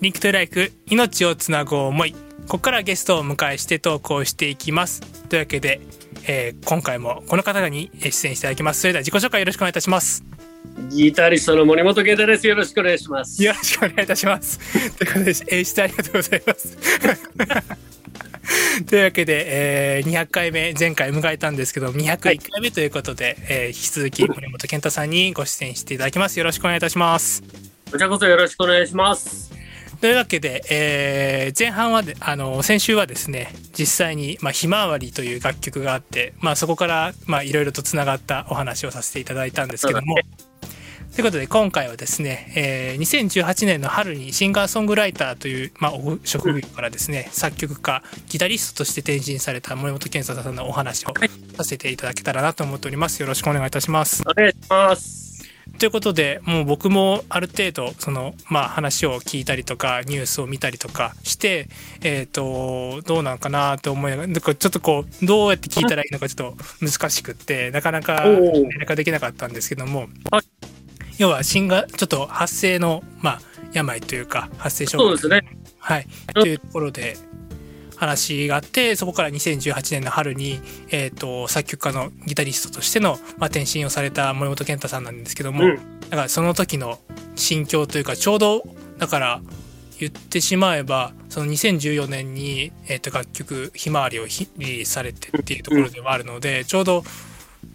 リンクトゥライフ命をつなぐ思い。ここからゲストをお迎えしてトークをしていきます。というわけで、えー、今回もこの方に出演していただきます。それでは自己紹介よろしくお願いいたします。ギタリストの森本健太です。よろしくお願いします。よろしくお願いいたします。ということで演出ありがとうございます。というわけで、えー、200回目前回迎えたんですけど201回目ということで、はい、えー、引き続き森本健太さんにご出演していただきます。よろしくお願いいたします。こちらこそよろしくお願いしますというわけで、えー、前半はであの先週はですね実際に「まあ、ひまわり」という楽曲があって、まあ、そこからいろいろとつながったお話をさせていただいたんですけども。ということで今回はですね、えー、2018年の春にシンガーソングライターという、まあ、職業からですね作曲家ギタリストとして転身された森本健太さんのお話をさせていただけたらなと思っております。よろしくお願いいたします。お願いしますということでもう僕もある程度そのまあ話を聞いたりとかニュースを見たりとかしてえっ、ー、とどうなんかなと思いながらちょっとこうどうやって聞いたらいいのかちょっと難しくってなかなか連絡できなかったんですけども、要は新がちょっと発生のまあ病というか発生症そうですね。はい。というところで話があってそこから2018年の春に、えーと、作曲家のギタリストとしての、まあ、転身をされた森本健太さんなんですけども、うん、だからその時の心境というかちょうどだから言ってしまえばその2014年に、えー、と楽曲「ひまわり」をリリースされてっていうところではあるので、うん、ちょうど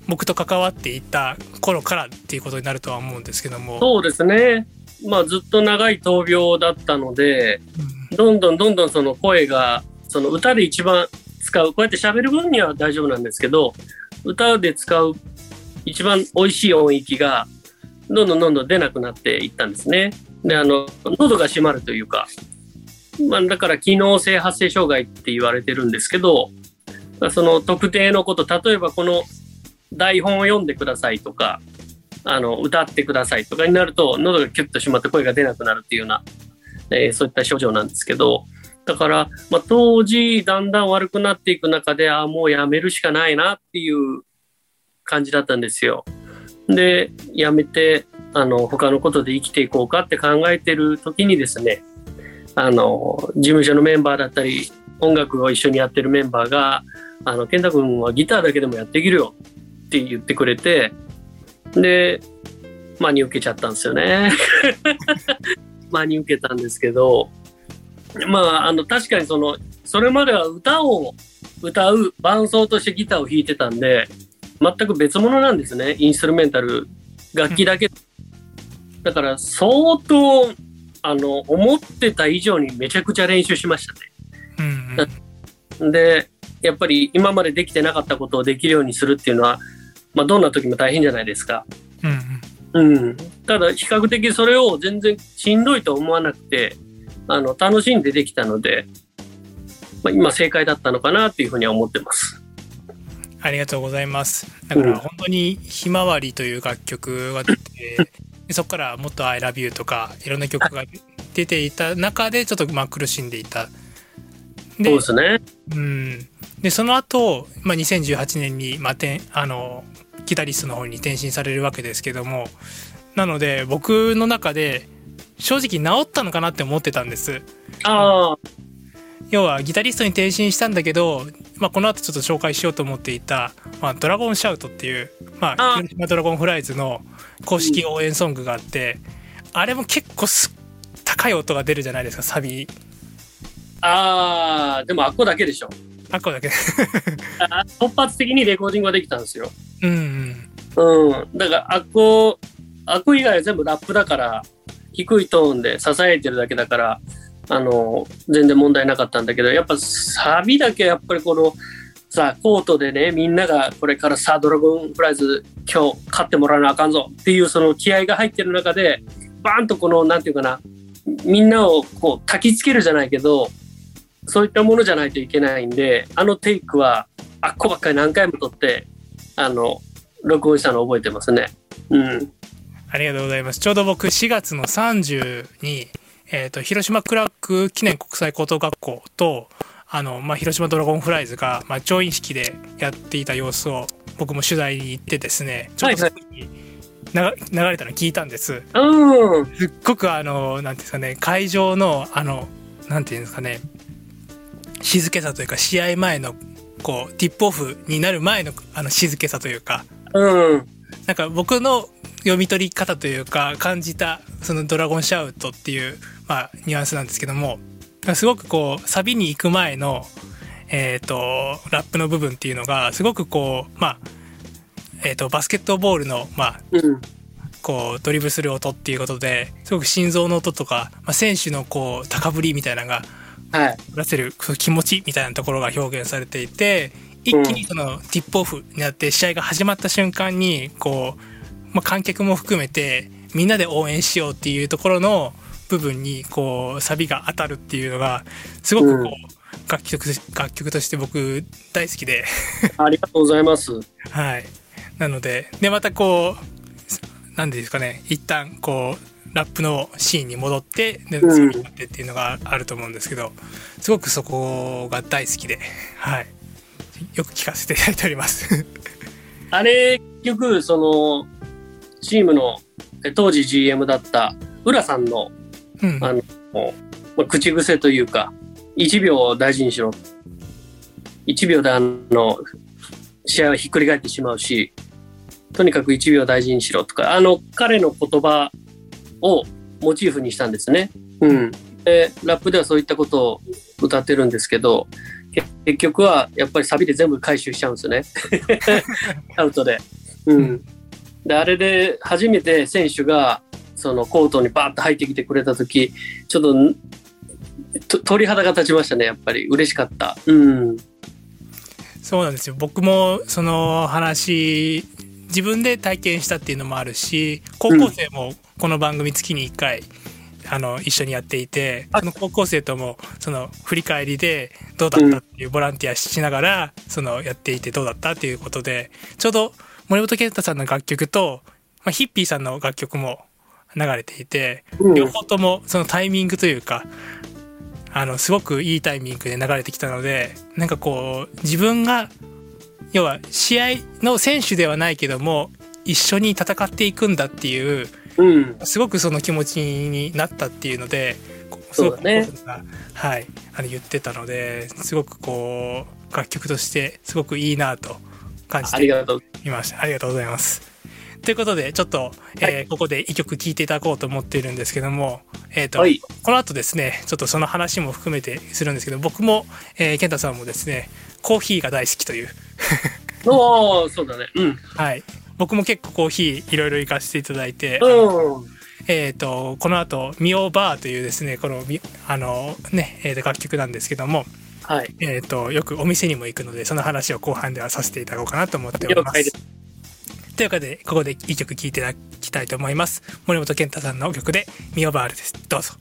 僕と関わっていた頃からっていうことになるとは思うんですけども。そうですね。まあずっと長い闘病だったので、うん、どんどんどんどんその声がその歌で一番使う、こうやって喋る分には大丈夫なんですけど、歌で使う一番美味しい音域が、どんどんどんどん出なくなっていったんですね。で、あの、喉が閉まるというか、まあ、だから機能性発声障害って言われてるんですけど、その特定のこと、例えばこの台本を読んでくださいとか、あの、歌ってくださいとかになると、喉がキュッと閉まって声が出なくなるっていうような、えー、そういった症状なんですけど、だから、まあ、当時、だんだん悪くなっていく中で、ああ、もうやめるしかないなっていう感じだったんですよ。で、やめて、あの、他のことで生きていこうかって考えてる時にですね、あの、事務所のメンバーだったり、音楽を一緒にやってるメンバーが、あの、健太君はギターだけでもやっていけるよって言ってくれて、で、真に受けちゃったんですよね。真に受けたんですけど、まあ、あの、確かにその、それまでは歌を歌う伴奏としてギターを弾いてたんで、全く別物なんですね。インストゥルメンタル、楽器だけ。だから相当、あの、思ってた以上にめちゃくちゃ練習しましたね。うんうん、で、やっぱり今までできてなかったことをできるようにするっていうのは、まあ、どんな時も大変じゃないですか。うん、うん、ただ、比較的それを全然しんどいと思わなくて、あの楽しんでできたので、まあ、今正解だったのかなっていうふうには思ってます。ありがとうございます。だから本当に「ひまわり」という楽曲が出て、うん、そこからもっと「I love you」とかいろんな曲が出ていた中でちょっとまあ苦しんでいた。でそうですね。うん。でその後、まあ2018年にまああのギタリストの方に転身されるわけですけどもなので僕の中で正直治ったのかなって思ってたんです。あ要はギタリストに転身したんだけど、まあ、この後ちょっと紹介しようと思っていた「まあ、ドラゴンシャウト」っていう、まあ、広島ドラゴンフライズの公式応援ソングがあって、あれも結構高い音が出るじゃないですかサビ。ああでもあっこだけでしょ。あっこだけ 突発的にレコーディングができたんですよ。うん、うん。うん。だからあっこ、あっこ以外は全部ラップだから、低いトーンで支えてるだけだから、あの、全然問題なかったんだけど、やっぱサビだけやっぱりこの、さ、コートでね、みんながこれからさ、ドラゴンフライズ今日勝ってもらわなあかんぞっていうその気合が入ってる中で、バーンとこの、なんていうかな、みんなをこう焚きつけるじゃないけど、そういったものじゃないといけないんで、あのテイクは、あっこばっかり何回も撮って、あの、録音したの覚えてますね。うん。ありがとうございます。ちょうど僕4月の30に、えっ、ー、と、広島クラック記念国際高等学校と、あの、まあ、広島ドラゴンフライズが、まあ、調印式でやっていた様子を僕も取材に行ってですね、ちょっと流れたの聞いたんです。うん。すっごくあの、なんていうんですかね、会場の、あの、なんていうんですかね、静けさというか、試合前の、こう、ティップオフになる前の、あの、静けさというか、うん。なんか僕の読み取り方というか、感じた、そのドラゴンシャウトっていう、まあ、ニュアンスなんですけども、すごくこう、サビに行く前の、えっ、ー、と、ラップの部分っていうのが、すごくこう、まあ、えっ、ー、と、バスケットボールの、まあ、うん、こう、ドリブルする音っていうことで、すごく心臓の音とか、まあ、選手のこう、高ぶりみたいなのが、はい。出せる気持ちみたいなところが表現されていて、一気にそのティップオフになって試合が始まった瞬間に、こう、まあ、観客も含めて、みんなで応援しようっていうところの部分に、こう、サビが当たるっていうのが、すごくこう、うん。楽曲楽曲として僕大好きで。ありがとうございます。はい。なのででまたこう何ですかね一旦こうラップのシーンに戻ってで次になってっていうのがあると思うんですけど、すごくそこが大好きで。はいよく聞かせていただいておりますあれ結局そのチームの当時 GM だった浦さんの、うん、あの、まあ、口癖というか1秒を大事にしろ。1秒であの、試合はひっくり返ってしまうし、とにかく1秒大事にしろとか、あの、彼の言葉をモチーフにしたんですね。うん。で、ラップではそういったことを歌ってるんですけど、結局はやっぱりサビで全部回収しちゃうんですよね。アウトで。うん。で、あれで初めて選手が、そのコートにバーッと入ってきてくれた時、ちょっと鳥肌が立ちましたねやっぱり嬉しかったうんそうなんですよ僕もその話自分で体験したっていうのもあるし高校生もこの番組月に1回、あの一緒にやっていてその高校生ともその振り返りでどうだったっていうボランティアしながらそのやっていてどうだったっていうことでちょうど森本健太さんの楽曲と、まあ、ヒッピーさんの楽曲も流れていて、両方ともそのタイミングというかあのすごくいいタイミングで流れてきたのでなんかこう自分が要は試合の選手ではないけども一緒に戦っていくんだっていう、うん、すごくその気持ちになったっていうのですごくね、はいあの言ってたのですごくこう楽曲としてすごくいいなと感じていましたありがとうございます。ということで、ちょっと、えー、ここで一曲聴いていただこうと思っているんですけども、えっ、ー、と、はい、この後ですね、ちょっとその話も含めてするんですけど、僕も、えー、健太さんもですね、コーヒーが大好きという。おそうだね。うん。はい。僕も結構コーヒーいろいろ行かせていただいて、うん。えっ、ー、と、この後、ミオバーというですね、この、あの、ね、えー、楽曲なんですけども、はい。えっ、と、よくお店にも行くので、その話を後半ではさせていただこうかなと思っております。というわけで、ここでいい曲聴いていただきたいと思います。森本健太さんの曲で、ミオバールです。どうぞ。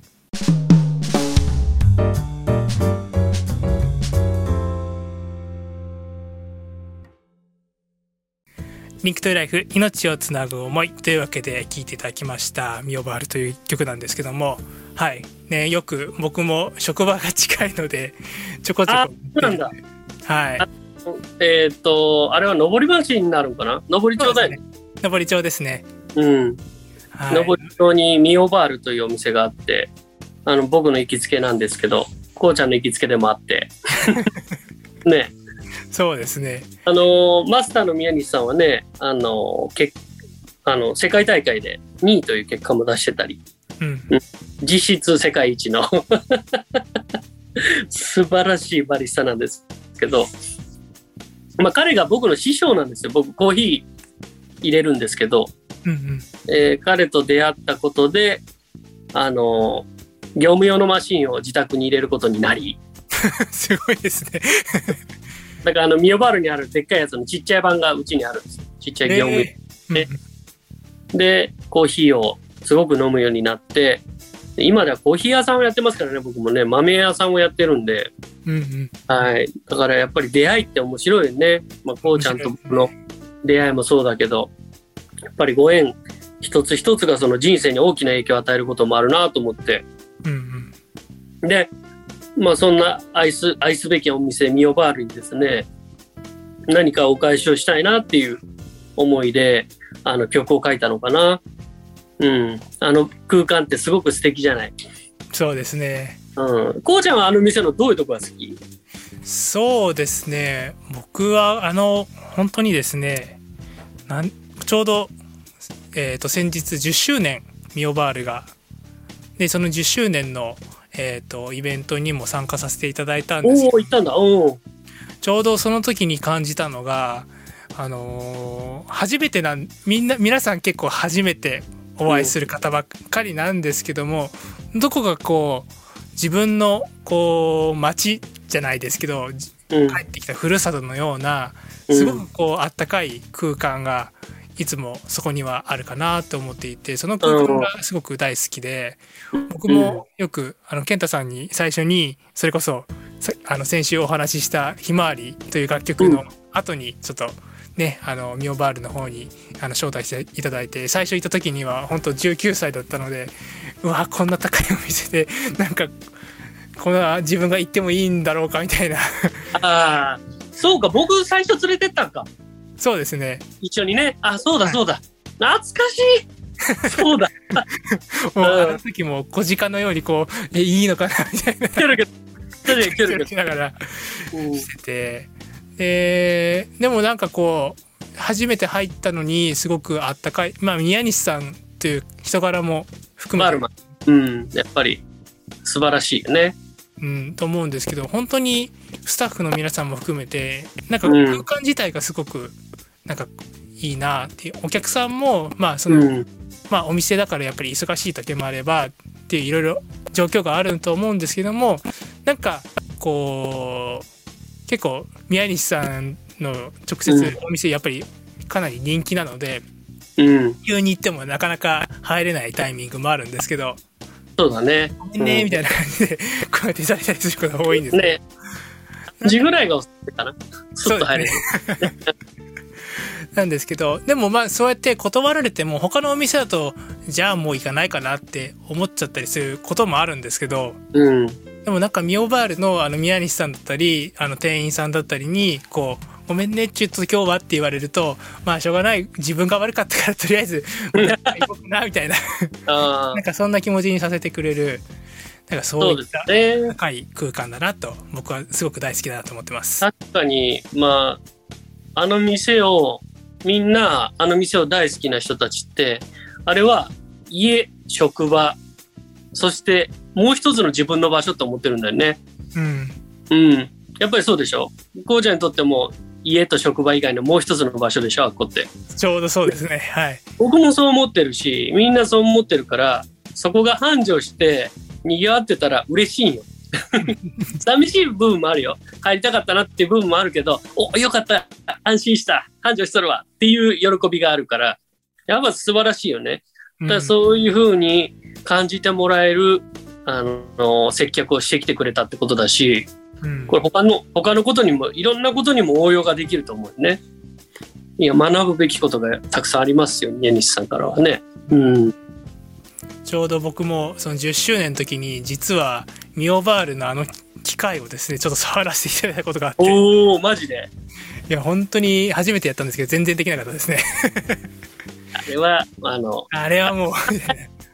リンクトゥライフ命をつなぐ思いというわけで聴いていただきました「ミオバール」という曲なんですけどもはいねよく僕も職場が近いのでちょこちょこはいえっ、ー、と、あれは上り橋になるのかな？上り町だよね。上り町ですね。うん。はい、上り町にミオバールというお店があって、あの、僕の行きつけなんですけど、こうちゃんの行きつけでもあって。ね。そうですね。あの、マスターの宮西さんはね、あの、けあの世界大会で2位という結果も出してたり、うん、実質世界一の。素晴らしいバリスタなんですけど、まあ、彼が僕の師匠なんですよ。僕、コーヒー入れるんですけど、うんうん、えー、彼と出会ったことで、あの、業務用のマシンを自宅に入れることになり。すごいですねだから、あの、ミオバールにあるでっかいやつのちっちゃい版がうちにあるんです。ちっちゃい業務用。えー、で、うん、で、コーヒーをすごく飲むようになって、今ではコーヒー屋さんをやってますからね、僕もね、豆屋さんをやってるんで、うんうん、はい。だからやっぱり出会いって面白いよね。まあ、こうちゃんと僕の出会いもそうだけど、やっぱりご縁一つ一つがその人生に大きな影響を与えることもあるなと思って。うんうん、で、まあそんな愛す、愛すべきお店、ミオバールにですね、何かお返しをしたいなっていう思いで、あの曲を書いたのかな。うん。あの空間ってすごく素敵じゃない。そうですね。うん。こうちゃんはあの店のどういうとこが好き？そうですね。僕はあの、本当にですね、なんちょうど、えっ、ー、と、先日10周年、ミオバールが。で、その10周年の、えっ、ー、と、イベントにも参加させていただいたんですけど。お行ったんだ。おちょうどその時に感じたのが、あのー、初めてなん、みんな、皆さん結構初めてお会いする方ばっかりなんですけども、どこかこう、自分のこう、街じゃないですけど、帰ってきたふるさとのような、すごくこう、あったかい空間が、いつもそこにはあるかなと思っていてその空間がすごく大好きで僕もよくあの健太さんに最初にそれこそあの先週お話しした「ひまわり」という楽曲の後にちょっとねあのミオバールの方にあの招待していただいて最初行った時には本当19歳だったのでうわこんな高いお店でなんかこの自分が行ってもいいんだろうかみたいな。ああそうか僕最初連れてったんかそうですね。一緒にね。あ、そうだそうだ。懐かしいそうだ。もうあの時も小鹿のようにこう、え、いいのかなみたいな。キョロキョロ。キョロキョロしながらしてて。で、でもなんかこう、初めて入ったのにすごくあったかい。まあ、宮西さんという人柄も含めて。まあ、うん、やっぱり素晴らしいよね。うん、と思うんですけど本当にスタッフの皆さんも含めてなんか空間自体がすごくなんかいいなっていうお客さんもまあその、うん、まあお店だからやっぱり忙しい時もあればっていういろいろ状況があると思うんですけどもなんかこう結構宮西さんの直接お店やっぱりかなり人気なので、うん、急に行ってもなかなか入れないタイミングもあるんですけどそうだね。ごめんね、みたいな感じで、こうやっていただいたりすることが多いんですね。字ぐらいがおすすめかな。スッと入れる。なんですけど、でもまあそうやって断られても他のお店だと、じゃあもう行かないかなって思っちゃったりすることもあるんですけど、うん、でもなんかミオバールのあの宮西さんだったり、あの店員さんだったりに、こう、ごめんね、ちょっと今日はって言われると、まあしょうがない、自分が悪かったからとりあえず、行こうな、みたいな。なんかそんな気持ちにさせてくれる、なんかそういった高い空間だなと、僕はすごく大好きだなと思ってます。確かに、まあ、あの店を、みんな、あの店を大好きな人たちって、あれは家、職場、そしてもう一つの自分の場所と思ってるんだよね。うん。うん。やっぱりそうでしょ？こうちゃんにとっても家と職場以外のもう一つの場所でしょ？あっこって。ちょうどそうですね。はい。僕もそう思ってるし、みんなそう思ってるから、そこが繁盛して賑わってたら嬉しいよ。寂しい部分もあるよ。入りたかったなっていう部分もあるけど、お、よかった。安心した。繁盛しとるわ。っていう喜びがあるから、やっぱ素晴らしいよね。だそういうふうに感じてもらえる、あの、接客をしてきてくれたってことだし、これ他の、他のことにも、いろんなことにも応用ができると思うね。いや、学ぶべきことがたくさんありますよ、家西さんからはね。うん。ちょうど僕もその10周年の時に実はミオバールのあの機械をですねちょっと触らせていただいたことがあって。おおマジで？いや本当に初めてやったんですけど全然できなかったですね。あれはあのあれはもう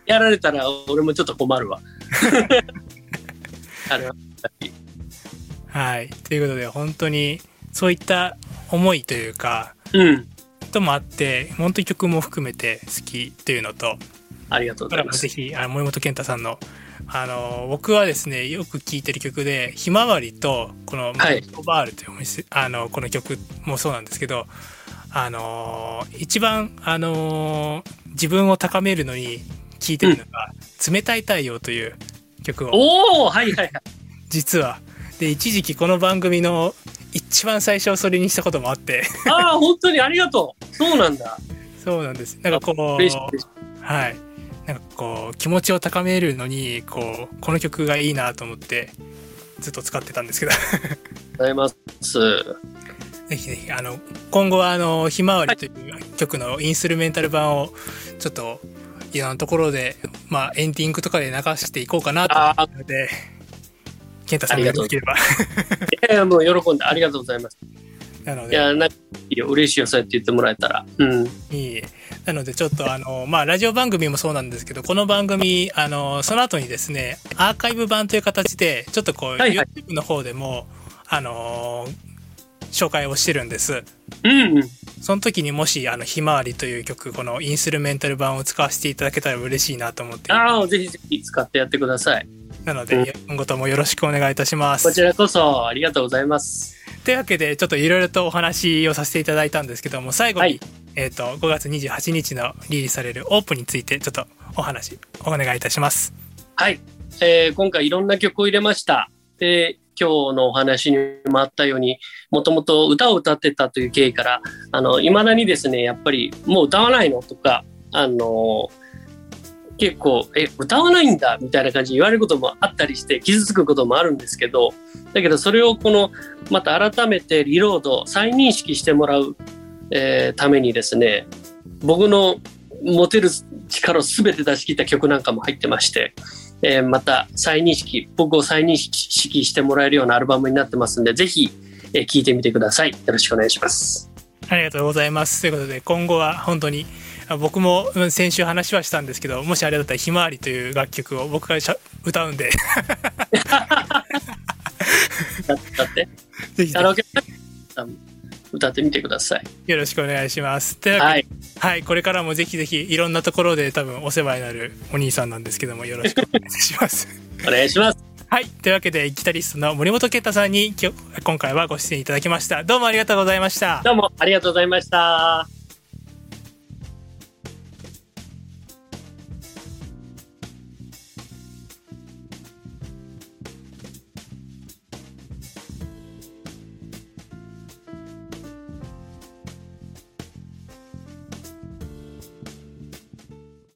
やられたら俺もちょっと困るわ。あれははい。ということで、本当に、そういった思いというか、うん。ともあって、本当に曲も含めて好きというのと、ありがとうございます。ぜひ、あの森本健太さんの、あの、僕はですね、よく聴いてる曲で、ひまわりと、この、マイコバールというあの、この曲もそうなんですけど、あの、一番、あの、自分を高めるのに聴いてるのが、うん、冷たい太陽という曲を。おおはいはいはい。実は、で一時期この番組の一番最初それにしたこともあってああ本当にありがとうそうなんだそうなんですなんかこうはいなんかこう気持ちを高めるのにこうこの曲がいいなと思ってずっと使ってたんですけどございますぜひぜひあの今後はあの「ひまわり」という曲のインストゥルメンタル版をちょっといろんなところで、まあ、エンディングとかで流していこうかなと思うので健太さんがよければ。いやいや、もう喜んでありがとうございます。なので。いや、なんか、いいよ、嬉しいよ、そうやって言ってもらえたら。うん。いいなので、ちょっとあの、まあ、ラジオ番組もそうなんですけど、この番組、あの、その後にですね、アーカイブ版という形で、ちょっとこう、はいはい YouTube の方でも、あの紹介をしてるんです。うんうん。その時にもし、あの、ひまわりという曲、このインスルメンタル版を使わせていただけたら嬉しいなと思って。ああ、ぜひぜひ使ってやってください。なので、今後ともよろしくお願いいたします。こちらこそ、ありがとうございます。というわけで、ちょっといろいろとお話をさせていただいたんですけども、最後に、はいえっ、と、5月28日のリリースされるオープンについて、ちょっとお話、お願いいたします。はい。えー今回いろんな曲を入れました。で、今日のお話にもあったように、もともと歌を歌ってたという経緯から、あの、未だにですね、やっぱりもう歌わないのとか、あの結構、え、歌わないんだみたいな感じに言われることもあったりして、傷つくこともあるんですけど、だけどそれをこの、また改めてリロード、再認識してもらう、えーためにですね、僕の持てる力を全て出し切った曲なんかも入ってまして、えーまた再認識、僕を再認識してもらえるようなアルバムになってますんで、ぜひ、えー聴いてみてください。よろしくお願いします。ありがとうございます。ということで、今後は本当に、僕もうん先週話はしたんですけど、もしあれだったら、ひまわりという楽曲を僕が歌うんで、だだって、ぜひカラオケ歌ってみてください。よろしくお願いします。はい。はい、これからもぜひぜひいろんなところで多分お世話になるお兄さんなんですけどもよろしくお願いします。お願いします。はい、というわけでギタリストの森本健太さんに今回はご出演いただきました。どうもありがとうございました。どうもありがとうございました。